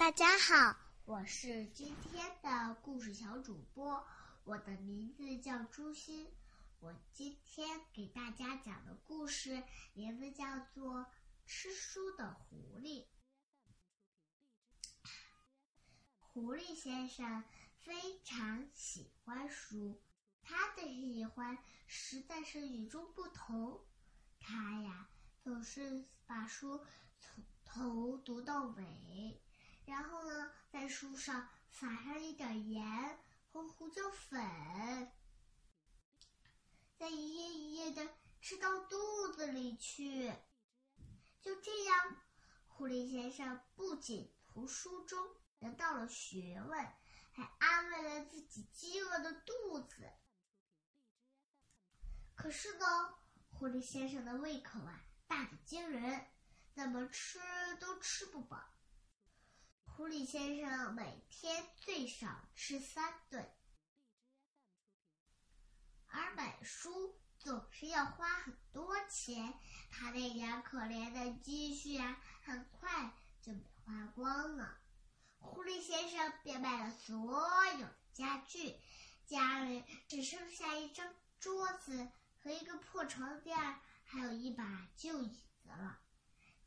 大家好，我是今天的故事小主播，我的名字叫朱欣。我今天给大家讲的故事名字叫做《吃书的狐狸》。狐狸先生非常喜欢书，他的喜欢实在是与众不同。他呀，总是把书从头读到尾。然后呢，在书上撒上一点盐和胡椒粉，再一页一页的吃到肚子里去。就这样，狐狸先生不仅从书中得到了学问，还安慰了自己饥饿的肚子。可是呢，狐狸先生的胃口啊，大的惊人，怎么吃都吃不饱。狐狸先生每天最少吃三顿，而买书总是要花很多钱，他那点可怜的积蓄啊，很快就被花光了。狐狸先生变卖了所有家具，家里只剩下一张桌子和一个破床垫，还有一把旧椅子了。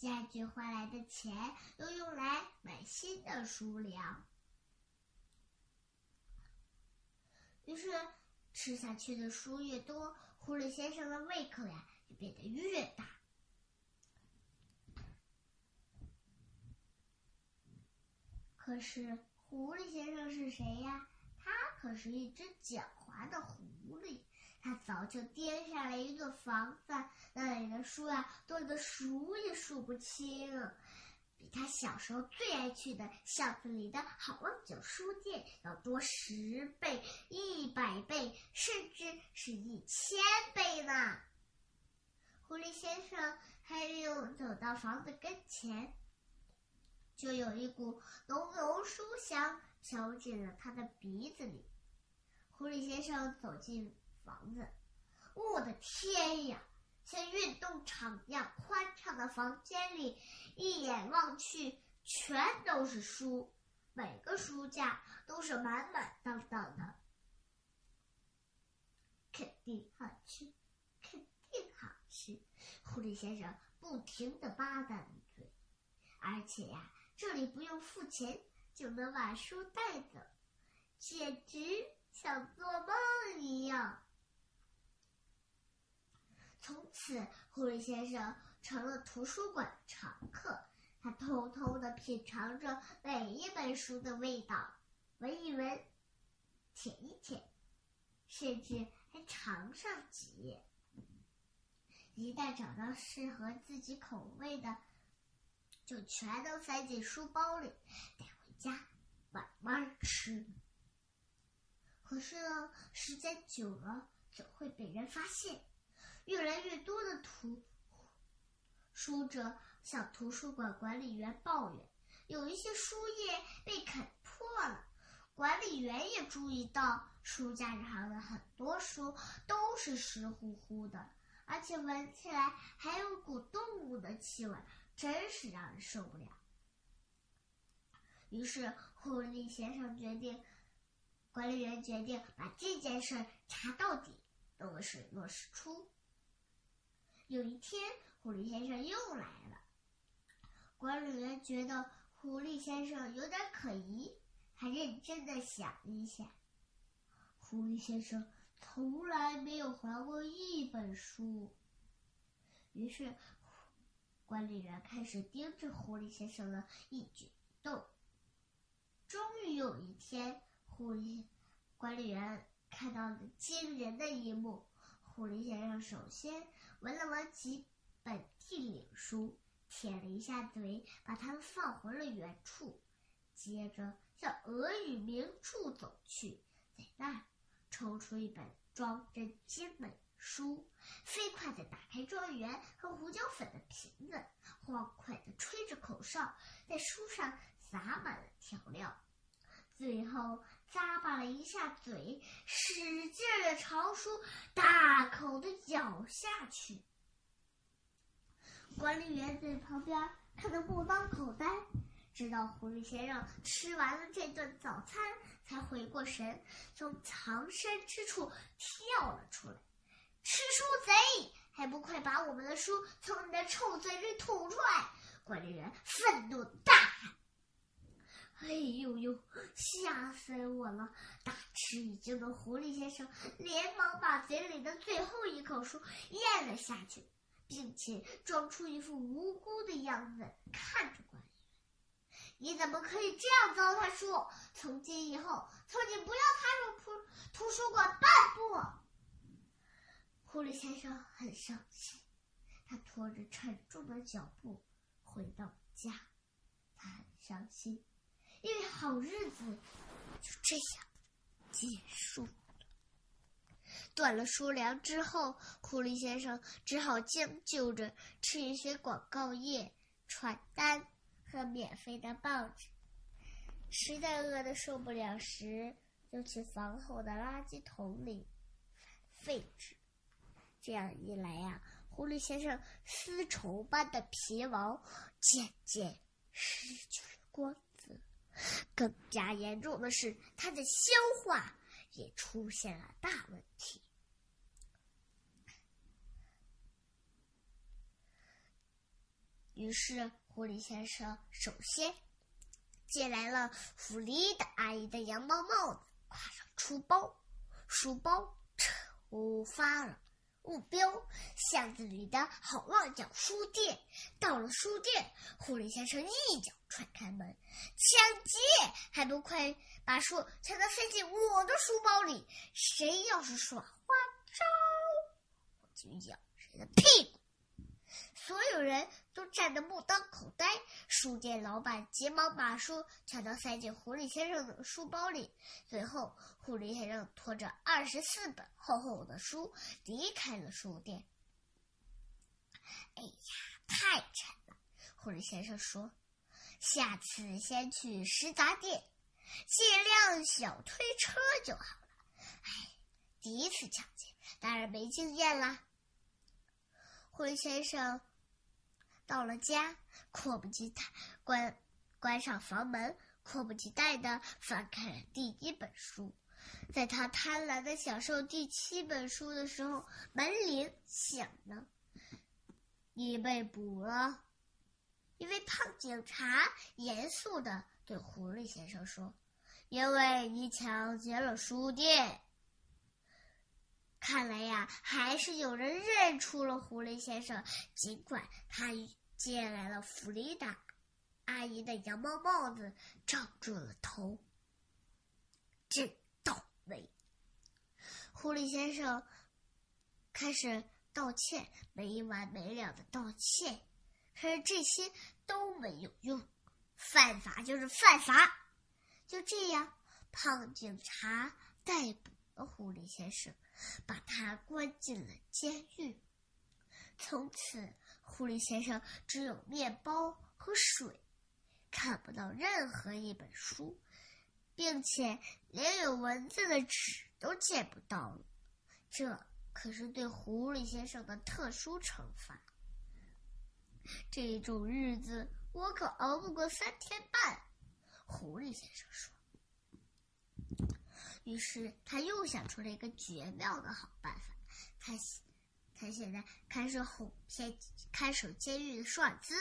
家具换来的钱又用来买新的书粮，于是吃下去的书越多，狐狸先生的胃口呀就变得越大。可是狐狸先生是谁呀？他可是一只狡猾的狐狸。他早就掂下了一座房子，那里的书啊多得数也数不清，比他小时候最爱去的巷子里的好望角书店要多十倍、一百倍，甚至是一千倍呢。狐狸先生还没有走到房子跟前，就有一股浓浓书香飘进了他的鼻子里。狐狸先生走进。房子，我的天呀！像运动场一样宽敞的房间里，一眼望去全都是书，每个书架都是满满当当的。肯定好吃，肯定好吃！狐狸先生不停的吧嗒嘴，而且呀，这里不用付钱就能把书带走，简直像做梦一样。从此，狐狸先生成了图书馆常客。他偷偷的品尝着每一本书的味道，闻一闻，舔一舔，甚至还尝上几页。一旦找到适合自己口味的，就全都塞进书包里，带回家慢慢吃。可是呢，时间久了，总会被人发现。越来越多的图书者向图书馆管理员抱怨，有一些书页被啃破了。管理员也注意到，书架上的很多书都是湿乎乎的，而且闻起来还有股动物的气味，真是让人受不了。于是，狐狸先生决定，管理员决定把这件事查到底，等水落石出。有一天，狐狸先生又来了。管理员觉得狐狸先生有点可疑，还认真的想一想。狐狸先生从来没有还过一本书。于是，管理员开始盯着狐狸先生的一举一动。终于有一天，狐狸管理员看到了惊人的一幕。狐狸先生首先闻了闻几本地理书，舔了一下嘴，把它们放回了原处，接着向俄语名处走去，在那儿抽出一本装着精美书，飞快地打开状元和胡椒粉的瓶子，欢快地吹着口哨，在书上撒满了调料。最后咂巴了一下嘴，使劲的朝书大口的咬下去。管理员在旁边看得目瞪口呆，直到狐狸先生吃完了这顿早餐，才回过神，从藏身之处跳了出来。吃书贼，还不快把我们的书从你的臭嘴里吐出来！管理员愤怒大：“哎呦呦，吓死我了！”大吃一惊的狐狸先生连忙把嘴里的最后一口书咽了下去，并且装出一副无辜的样子看着管理员：“你怎么可以这样糟蹋书？从今以后，从你不要踏入图图书馆半步！”狐狸先生很生气，他拖着沉重的脚步。回到家，他很伤心，因为好日子就这样结束了。断了书粮之后，狐狸先生只好将就着吃一些广告页、传单和免费的报纸。实在饿得受不了时，就去房后的垃圾桶里废纸。这样一来呀。狐狸先生丝绸般的皮毛渐渐失去了光，更加严重的是，他的消化也出现了大问题。于是，狐狸先生首先借来了弗里达阿姨的羊毛帽子，挎上书包，书包出发了。目标巷子里的好望角书店。到了书店，狐狸先生一脚踹开门，抢劫！还不快把书全都塞进我的书包里！谁要是耍花招，我就咬谁的屁股！所有人都站得目瞪口呆。书店老板急忙把书全都塞进狐狸先生的书包里。最后，狐狸先生拖着二十四本厚厚的书离开了书店。哎呀，太沉了！狐狸先生说：“下次先去食杂店借辆小推车就好了。”哎，第一次抢劫，当然没经验啦。灰先生。到了家，迫不及待关关上房门，迫不及待的翻开了第一本书。在他贪婪的享受第七本书的时候，门铃响了。你被捕了，一位胖警察严肃的对狐狸先生说：“因为你抢劫了书店。”看来呀，还是有人认出了狐狸先生，尽管他。借来了弗里达阿姨的羊毛帽子，罩住了头。真倒霉！狐狸先生开始道歉，没完没了的道歉，可是这些都没有用，犯法就是犯法。就这样，胖警察逮捕了狐狸先生，把他关进了监狱。从此。狐狸先生只有面包和水，看不到任何一本书，并且连有文字的纸都见不到了。这可是对狐狸先生的特殊惩罚。这种日子我可熬不过三天半，狐狸先生说。于是他又想出了一个绝妙的好办法，他。他现在开始哄骗看守监狱的舒尔兹，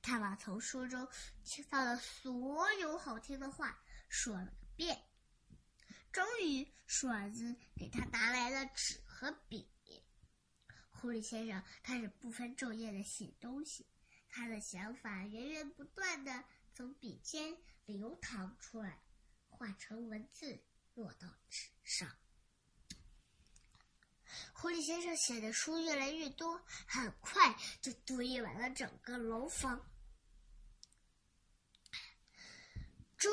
他把从书中听到的所有好听的话说了个遍。终于，舒尔兹给他拿来了纸和笔。狐狸先生开始不分昼夜的写东西，他的想法源源不断的从笔尖流淌出来，化成文字落到纸上。狐狸先生写的书越来越多，很快就堆满了整个楼房。终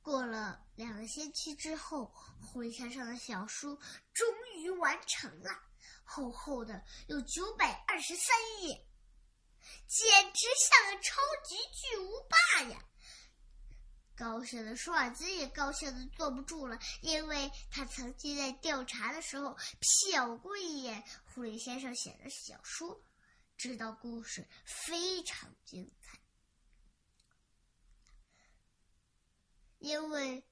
过了两个星期之后，狐狸先生的小书终于完成了，厚厚的有九百二十三页，简直像个超级巨无霸呀！高兴的舒尔兹也高兴的坐不住了，因为他曾经在调查的时候瞟过一眼狐狸先生写的小说，知道故事非常精彩。因为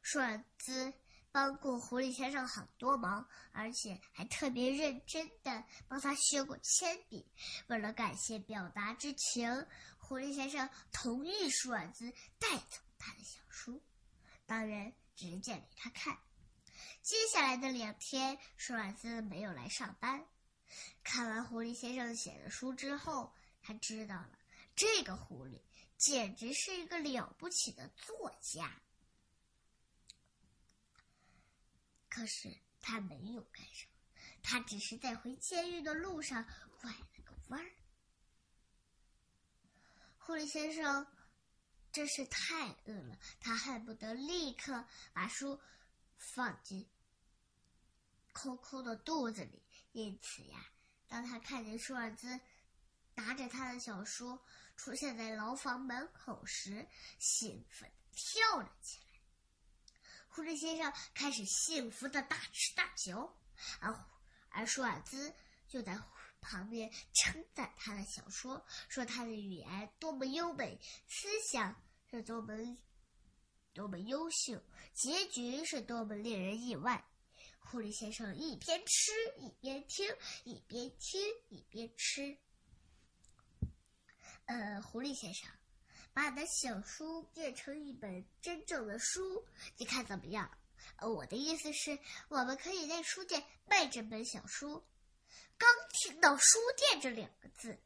舒尔兹帮过狐狸先生很多忙，而且还特别认真的帮他削过铅笔。为了感谢表达之情，狐狸先生同意舒尔兹带走他的小书，当然只是借给他看。接下来的两天，舒尔兹没有来上班。看完狐狸先生写的书之后，他知道了这个狐狸简直是一个了不起的作家。可是他没有干什么，他只是在回监狱的路上拐了个弯儿。狐狸先生真是太饿了，他恨不得立刻把书放进空空的肚子里。因此呀，当他看见舒尔兹拿着他的小书出现在牢房门口时，兴奋地跳了起来。狐狸先生开始幸福的大吃大嚼，而而舒尔兹就在旁边称赞他的小说，说他的语言多么优美，思想是多么多么优秀，结局是多么令人意外。狐狸先生一边吃一边听，一边听一边吃。呃，狐狸先生，把你的小书变成一本真正的书，你看怎么样？我的意思是，我们可以在书店卖这本小书。刚听到“书店”这两个字，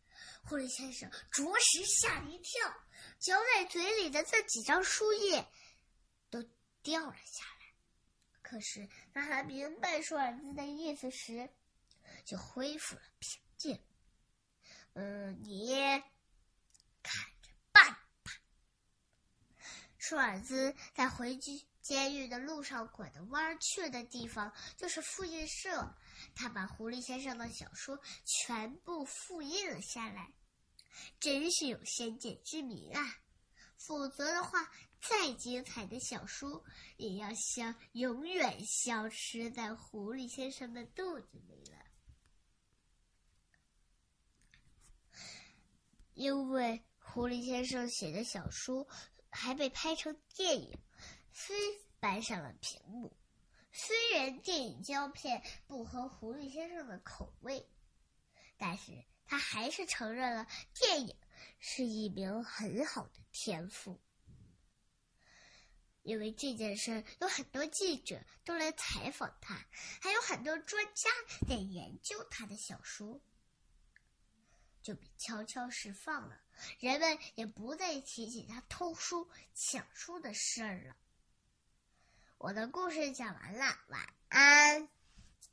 狐狸先生着实吓了一跳，嚼在嘴里的这几张书页都掉了下来。可是，当他明白舒尔兹的意思时，就恢复了平静。嗯，你看着办吧。舒尔兹在回去监狱的路上拐的弯去的地方就是复印社，他把狐狸先生的小说全部复印了下来，真是有先见之明啊！否则的话。再精彩的小书，也要消永远消失在狐狸先生的肚子里了。因为狐狸先生写的小书还被拍成电影，飞搬上了屏幕。虽然电影胶片不合狐狸先生的口味，但是他还是承认了电影是一名很好的天赋。因为这件事，有很多记者都来采访他，还有很多专家在研究他的小说，就被悄悄释放了。人们也不再提起他偷书、抢书的事儿了。我的故事讲完了，晚安。